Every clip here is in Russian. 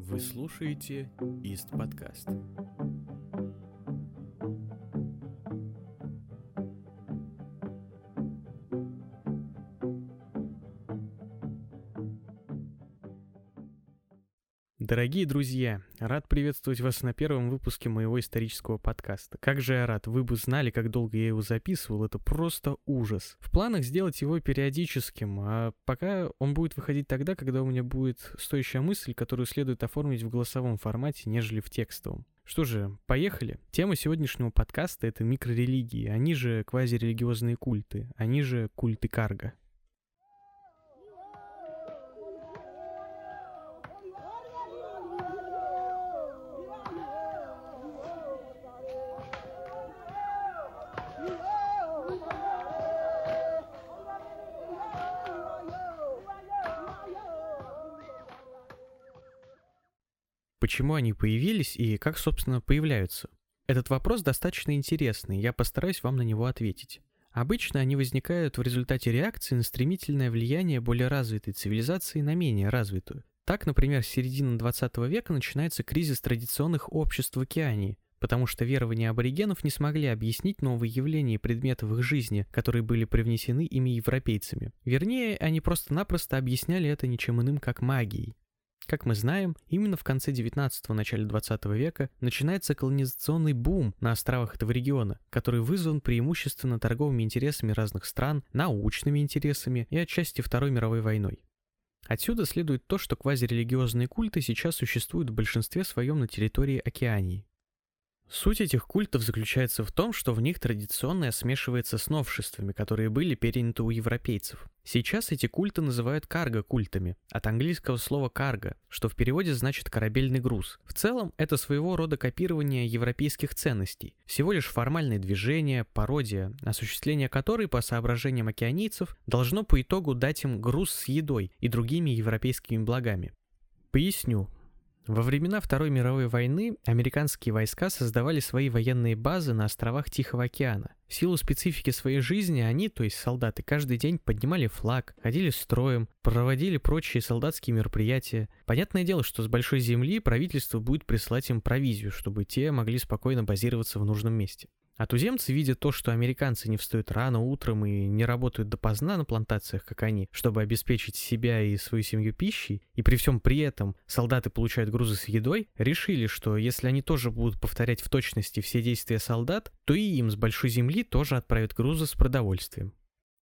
Вы слушаете Ист подкаст. Дорогие друзья, рад приветствовать вас на первом выпуске моего исторического подкаста. Как же я рад, вы бы знали, как долго я его записывал, это просто ужас. В планах сделать его периодическим, а пока он будет выходить тогда, когда у меня будет стоящая мысль, которую следует оформить в голосовом формате, нежели в текстовом. Что же, поехали. Тема сегодняшнего подкаста — это микрорелигии, они же квазирелигиозные культы, они же культы карга. Почему они появились и как, собственно, появляются? Этот вопрос достаточно интересный, я постараюсь вам на него ответить. Обычно они возникают в результате реакции на стремительное влияние более развитой цивилизации на менее развитую. Так, например, с середины 20 века начинается кризис традиционных обществ в океании, потому что верования аборигенов не смогли объяснить новые явления и предметы в их жизни, которые были привнесены ими европейцами. Вернее, они просто-напросто объясняли это ничем иным, как магией. Как мы знаем, именно в конце 19-го, начале 20 века начинается колонизационный бум на островах этого региона, который вызван преимущественно торговыми интересами разных стран, научными интересами и отчасти Второй мировой войной. Отсюда следует то, что квазирелигиозные культы сейчас существуют в большинстве своем на территории Океании. Суть этих культов заключается в том, что в них традиционное смешивается с новшествами, которые были переняты у европейцев. Сейчас эти культы называют карго-культами, от английского слова карго, что в переводе значит корабельный груз. В целом, это своего рода копирование европейских ценностей, всего лишь формальное движение, пародия, осуществление которой, по соображениям океанийцев, должно по итогу дать им груз с едой и другими европейскими благами. Поясню, во времена Второй мировой войны американские войска создавали свои военные базы на островах Тихого океана. В силу специфики своей жизни они, то есть солдаты, каждый день поднимали флаг, ходили строем, проводили прочие солдатские мероприятия. Понятное дело, что с большой земли правительство будет присылать им провизию, чтобы те могли спокойно базироваться в нужном месте. А туземцы, видя то, что американцы не встают рано утром и не работают допоздна на плантациях, как они, чтобы обеспечить себя и свою семью пищей, и при всем при этом солдаты получают грузы с едой, решили, что если они тоже будут повторять в точности все действия солдат, то и им с большой земли тоже отправят грузы с продовольствием.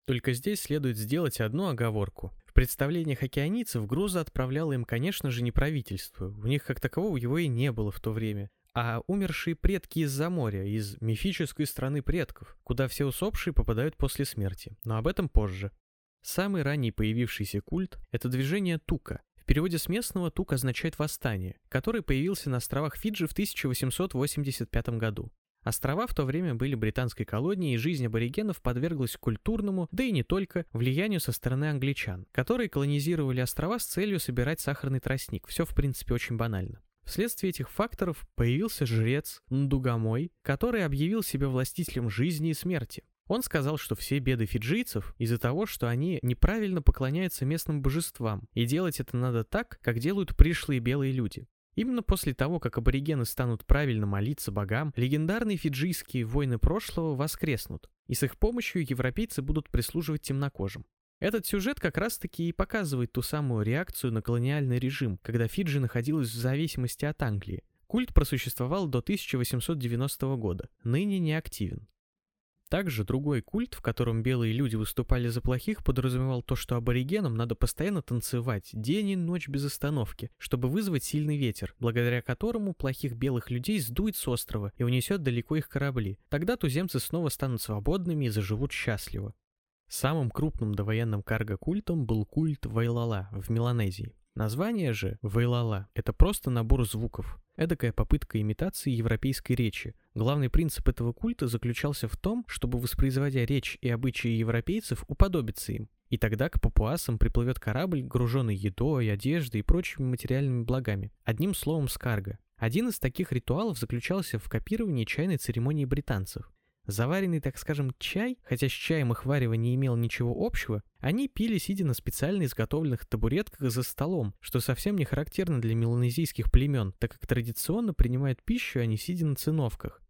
Только здесь следует сделать одну оговорку. В представлениях океанийцев грузы отправляло им, конечно же, не правительство. У них как такового его и не было в то время а умершие предки из-за моря, из мифической страны предков, куда все усопшие попадают после смерти, но об этом позже. Самый ранний появившийся культ – это движение Тука. В переводе с местного Тук означает «восстание», который появился на островах Фиджи в 1885 году. Острова в то время были британской колонией, и жизнь аборигенов подверглась культурному, да и не только, влиянию со стороны англичан, которые колонизировали острова с целью собирать сахарный тростник. Все, в принципе, очень банально. Вследствие этих факторов появился жрец Ндугамой, который объявил себя властителем жизни и смерти. Он сказал, что все беды фиджийцев из-за того, что они неправильно поклоняются местным божествам, и делать это надо так, как делают пришлые белые люди. Именно после того, как аборигены станут правильно молиться богам, легендарные фиджийские войны прошлого воскреснут, и с их помощью европейцы будут прислуживать темнокожим. Этот сюжет как раз-таки и показывает ту самую реакцию на колониальный режим, когда Фиджи находилась в зависимости от Англии. Культ просуществовал до 1890 года, ныне не активен. Также другой культ, в котором белые люди выступали за плохих, подразумевал то, что аборигенам надо постоянно танцевать день и ночь без остановки, чтобы вызвать сильный ветер, благодаря которому плохих белых людей сдует с острова и унесет далеко их корабли. Тогда туземцы снова станут свободными и заживут счастливо. Самым крупным довоенным карго-культом был культ Вайлала в Меланезии. Название же Вайлала – это просто набор звуков, эдакая попытка имитации европейской речи. Главный принцип этого культа заключался в том, чтобы, воспроизводя речь и обычаи европейцев, уподобиться им. И тогда к папуасам приплывет корабль, груженный едой, одеждой и прочими материальными благами. Одним словом, скарга. Один из таких ритуалов заключался в копировании чайной церемонии британцев. Заваренный, так скажем, чай, хотя с чаем их варево не имел ничего общего, они пили, сидя на специально изготовленных табуретках за столом, что совсем не характерно для меланезийских племен, так как традиционно принимают пищу, а не сидя на циновках.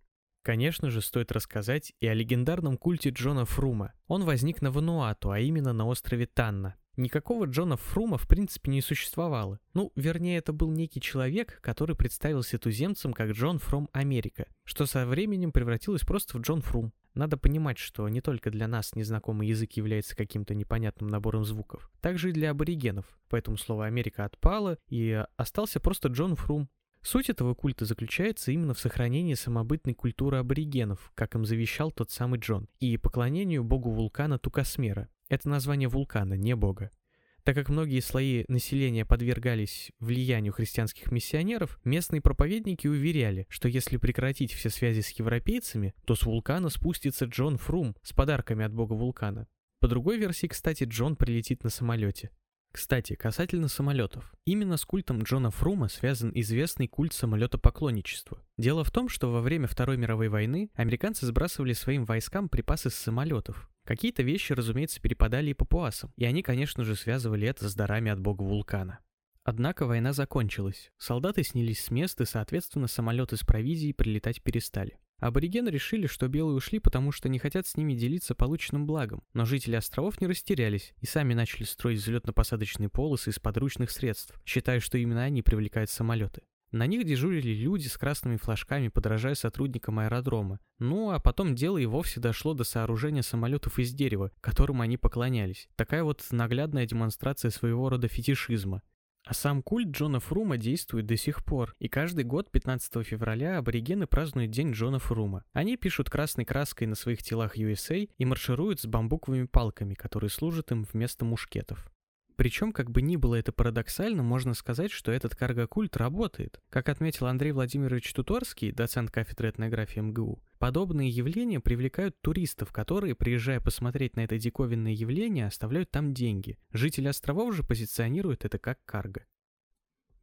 Конечно же, стоит рассказать и о легендарном культе Джона Фрума. Он возник на Вануату, а именно на острове Танна. Никакого Джона Фрума в принципе не существовало. Ну, вернее, это был некий человек, который представился туземцам как Джон Фрум Америка, что со временем превратилось просто в Джон Фрум. Надо понимать, что не только для нас незнакомый язык является каким-то непонятным набором звуков, также и для аборигенов. Поэтому слово «Америка» отпало, и остался просто Джон Фрум. Суть этого культа заключается именно в сохранении самобытной культуры аборигенов, как им завещал тот самый Джон, и поклонению богу вулкана Тукасмера, это название вулкана, не бога. Так как многие слои населения подвергались влиянию христианских миссионеров, местные проповедники уверяли, что если прекратить все связи с европейцами, то с вулкана спустится Джон Фрум с подарками от бога вулкана. По другой версии, кстати, Джон прилетит на самолете. Кстати, касательно самолетов. Именно с культом Джона Фрума связан известный культ самолетопоклонничества. Дело в том, что во время Второй мировой войны американцы сбрасывали своим войскам припасы с самолетов. Какие-то вещи, разумеется, перепадали и папуасам, и они, конечно же, связывали это с дарами от бога вулкана. Однако война закончилась. Солдаты снялись с места, и, соответственно, самолеты с провизией прилетать перестали. Аборигены решили, что белые ушли, потому что не хотят с ними делиться полученным благом, но жители островов не растерялись и сами начали строить взлетно-посадочные полосы из подручных средств, считая, что именно они привлекают самолеты. На них дежурили люди с красными флажками, подражая сотрудникам аэродрома. Ну, а потом дело и вовсе дошло до сооружения самолетов из дерева, которым они поклонялись. Такая вот наглядная демонстрация своего рода фетишизма. А сам культ Джона Фрума действует до сих пор, и каждый год 15 февраля аборигены празднуют День Джона Фрума. Они пишут красной краской на своих телах USA и маршируют с бамбуковыми палками, которые служат им вместо мушкетов. Причем, как бы ни было это парадоксально, можно сказать, что этот карго-культ работает. Как отметил Андрей Владимирович Туторский, доцент кафедры этнографии МГУ, подобные явления привлекают туристов, которые, приезжая посмотреть на это диковинное явление, оставляют там деньги. Жители островов же позиционируют это как карго.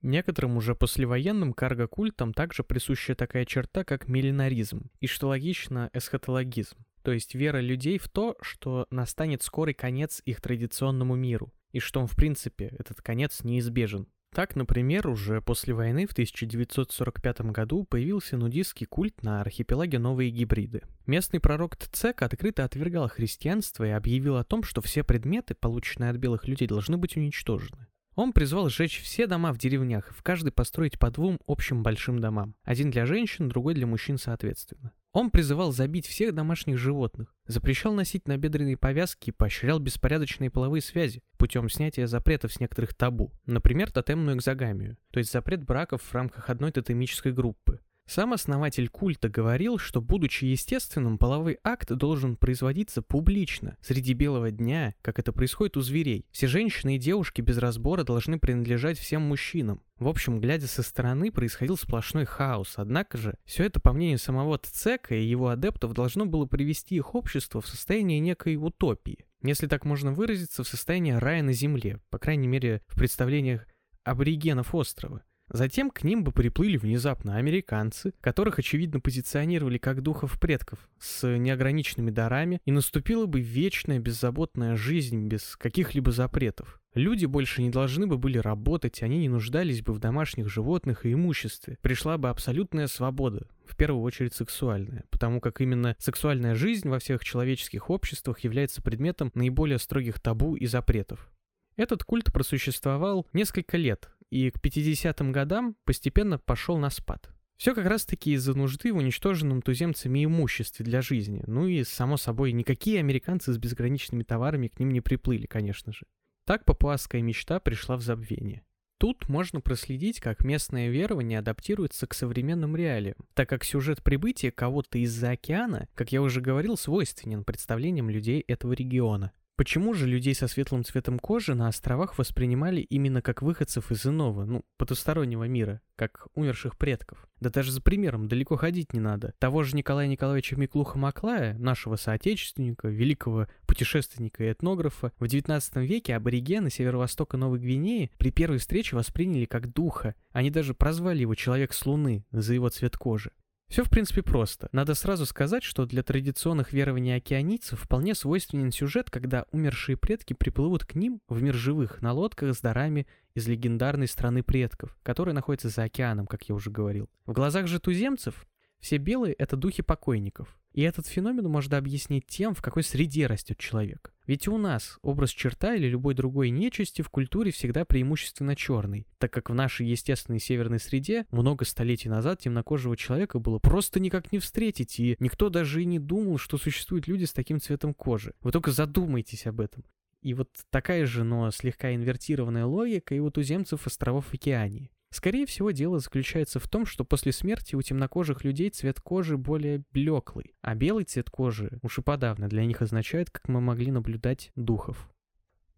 Некоторым уже послевоенным карго-культам также присуща такая черта, как миллинаризм, и, что логично, эсхатологизм, то есть вера людей в то, что настанет скорый конец их традиционному миру, и что в принципе, этот конец неизбежен. Так, например, уже после войны в 1945 году появился нудистский культ на архипелаге Новые Гибриды. Местный пророк Тцек открыто отвергал христианство и объявил о том, что все предметы, полученные от белых людей, должны быть уничтожены. Он призвал сжечь все дома в деревнях, в каждой построить по двум общим большим домам. Один для женщин, другой для мужчин соответственно. Он призывал забить всех домашних животных, запрещал носить набедренные повязки и поощрял беспорядочные половые связи путем снятия запретов с некоторых табу, например, тотемную экзогамию, то есть запрет браков в рамках одной тотемической группы. Сам основатель культа говорил, что, будучи естественным, половой акт должен производиться публично, среди белого дня, как это происходит у зверей. Все женщины и девушки без разбора должны принадлежать всем мужчинам. В общем, глядя со стороны, происходил сплошной хаос. Однако же, все это, по мнению самого Тцека и его адептов, должно было привести их общество в состояние некой утопии. Если так можно выразиться, в состояние рая на земле, по крайней мере, в представлениях аборигенов острова. Затем к ним бы приплыли внезапно американцы, которых, очевидно, позиционировали как духов предков, с неограниченными дарами, и наступила бы вечная беззаботная жизнь без каких-либо запретов. Люди больше не должны бы были работать, они не нуждались бы в домашних животных и имуществе. Пришла бы абсолютная свобода, в первую очередь сексуальная, потому как именно сексуальная жизнь во всех человеческих обществах является предметом наиболее строгих табу и запретов. Этот культ просуществовал несколько лет, и к 50-м годам постепенно пошел на спад. Все как раз-таки из-за нужды в уничтоженном туземцами имуществе для жизни. Ну и, само собой, никакие американцы с безграничными товарами к ним не приплыли, конечно же. Так папуасская мечта пришла в забвение. Тут можно проследить, как местное верование адаптируется к современным реалиям, так как сюжет прибытия кого-то из-за океана, как я уже говорил, свойственен представлениям людей этого региона. Почему же людей со светлым цветом кожи на островах воспринимали именно как выходцев из иного, ну, потустороннего мира, как умерших предков? Да даже за примером далеко ходить не надо. Того же Николая Николаевича Миклуха-Маклая, нашего соотечественника, великого путешественника и этнографа, в XIX веке аборигены северо-востока Новой Гвинеи при первой встрече восприняли как духа. Они даже прозвали его «человек с Луны» за его цвет кожи. Все в принципе просто. Надо сразу сказать, что для традиционных верований океанийцев вполне свойственен сюжет, когда умершие предки приплывут к ним в мир живых на лодках с дарами из легендарной страны предков, которая находится за океаном, как я уже говорил. В глазах же туземцев все белые — это духи покойников. И этот феномен можно объяснить тем, в какой среде растет человек. Ведь у нас образ черта или любой другой нечисти в культуре всегда преимущественно черный, так как в нашей естественной северной среде много столетий назад темнокожего человека было просто никак не встретить, и никто даже и не думал, что существуют люди с таким цветом кожи. Вы только задумайтесь об этом. И вот такая же, но слегка инвертированная логика и у туземцев островов Океании. Скорее всего, дело заключается в том, что после смерти у темнокожих людей цвет кожи более блеклый, а белый цвет кожи уж и подавно для них означает, как мы могли наблюдать, духов.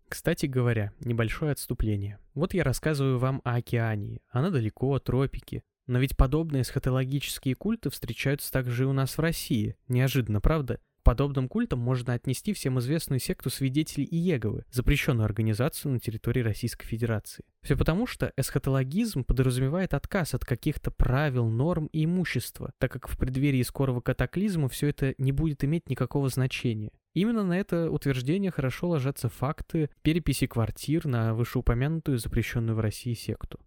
Кстати говоря, небольшое отступление. Вот я рассказываю вам о океании. Она далеко, тропики. Но ведь подобные эсхатологические культы встречаются также и у нас в России. Неожиданно, правда? Подобным культам можно отнести всем известную секту свидетелей Иеговы, запрещенную организацию на территории Российской Федерации. Все потому, что эсхатологизм подразумевает отказ от каких-то правил, норм и имущества, так как в преддверии скорого катаклизма все это не будет иметь никакого значения. Именно на это утверждение хорошо ложатся факты переписи квартир на вышеупомянутую запрещенную в России секту.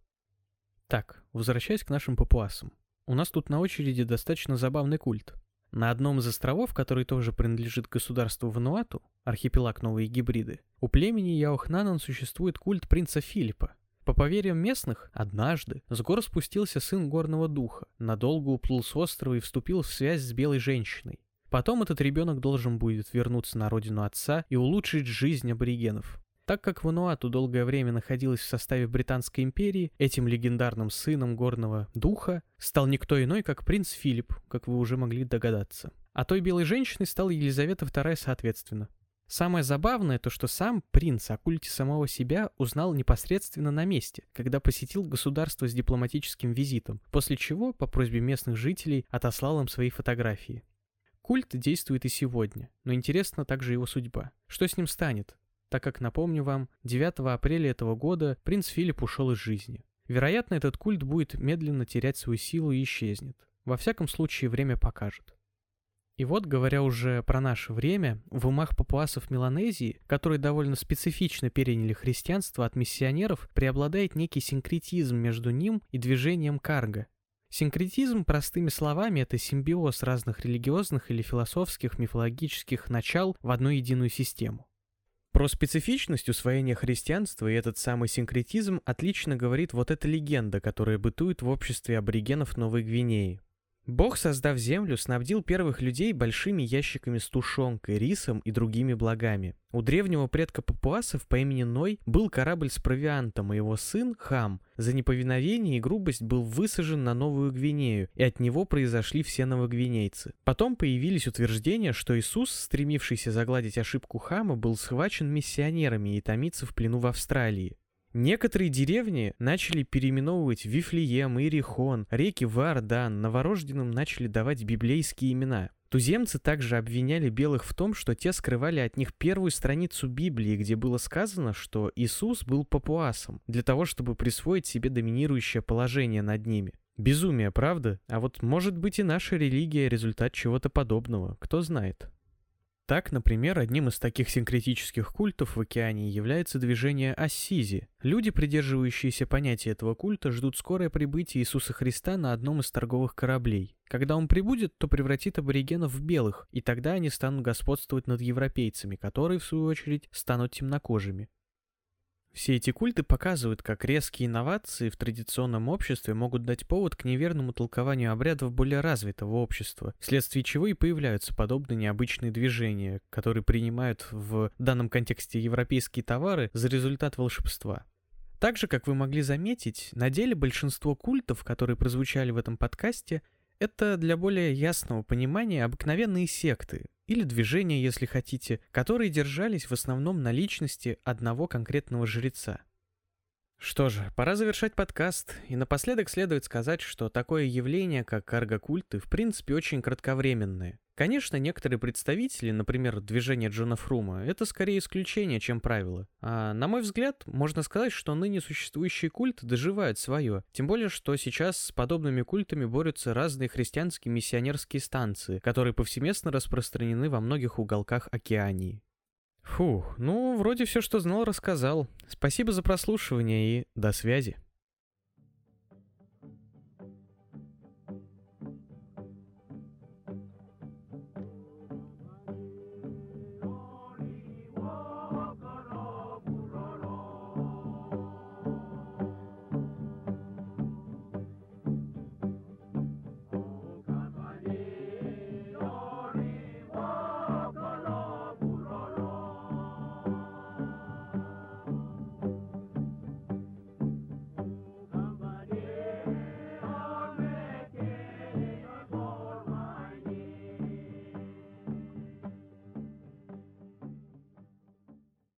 Так, возвращаясь к нашим папуасам. У нас тут на очереди достаточно забавный культ. На одном из островов, который тоже принадлежит государству Вануату, архипелаг Новые Гибриды, у племени Яохнанан существует культ принца Филиппа. По поверьям местных, однажды с гор спустился сын горного духа, надолго уплыл с острова и вступил в связь с белой женщиной. Потом этот ребенок должен будет вернуться на родину отца и улучшить жизнь аборигенов. Так как Вануату долгое время находилась в составе Британской империи, этим легендарным сыном горного духа стал никто иной, как принц Филипп, как вы уже могли догадаться. А той белой женщиной стала Елизавета II соответственно. Самое забавное то, что сам принц о культе самого себя узнал непосредственно на месте, когда посетил государство с дипломатическим визитом, после чего, по просьбе местных жителей, отослал им свои фотографии. Культ действует и сегодня, но интересна также его судьба. Что с ним станет? Так как, напомню вам, 9 апреля этого года принц Филипп ушел из жизни. Вероятно, этот культ будет медленно терять свою силу и исчезнет. Во всяком случае, время покажет. И вот, говоря уже про наше время, в умах папуасов Меланезии, которые довольно специфично переняли христианство от миссионеров, преобладает некий синкретизм между ним и движением карга. Синкретизм, простыми словами, это симбиоз разных религиозных или философских, мифологических начал в одну единую систему. Про специфичность усвоения христианства и этот самый синкретизм отлично говорит вот эта легенда, которая бытует в обществе аборигенов Новой Гвинеи. Бог, создав землю, снабдил первых людей большими ящиками с тушенкой, рисом и другими благами. У древнего предка папуасов по имени Ной был корабль с провиантом, и его сын, Хам, за неповиновение и грубость был высажен на Новую Гвинею, и от него произошли все новогвинейцы. Потом появились утверждения, что Иисус, стремившийся загладить ошибку Хама, был схвачен миссионерами и томится в плену в Австралии. Некоторые деревни начали переименовывать Вифлеем, Иерихон, реки Вардан, новорожденным начали давать библейские имена. Туземцы также обвиняли белых в том, что те скрывали от них первую страницу Библии, где было сказано, что Иисус был папуасом, для того, чтобы присвоить себе доминирующее положение над ними. Безумие, правда? А вот может быть и наша религия результат чего-то подобного, кто знает. Так, например, одним из таких синкретических культов в океане является движение Ассизи. Люди, придерживающиеся понятия этого культа, ждут скорое прибытие Иисуса Христа на одном из торговых кораблей. Когда он прибудет, то превратит аборигенов в белых, и тогда они станут господствовать над европейцами, которые, в свою очередь, станут темнокожими. Все эти культы показывают, как резкие инновации в традиционном обществе могут дать повод к неверному толкованию обрядов более развитого общества, вследствие чего и появляются подобные необычные движения, которые принимают в данном контексте европейские товары за результат волшебства. Также, как вы могли заметить, на деле большинство культов, которые прозвучали в этом подкасте, это для более ясного понимания обыкновенные секты, или движения, если хотите, которые держались в основном на личности одного конкретного жреца. Что же, пора завершать подкаст, и напоследок следует сказать, что такое явление, как каргокульты, в принципе очень кратковременное. Конечно, некоторые представители, например, движение Джона Фрума, это скорее исключение, чем правило. А на мой взгляд, можно сказать, что ныне существующие культы доживают свое. Тем более, что сейчас с подобными культами борются разные христианские миссионерские станции, которые повсеместно распространены во многих уголках Океании. Фух, ну, вроде все, что знал, рассказал. Спасибо за прослушивание и до связи.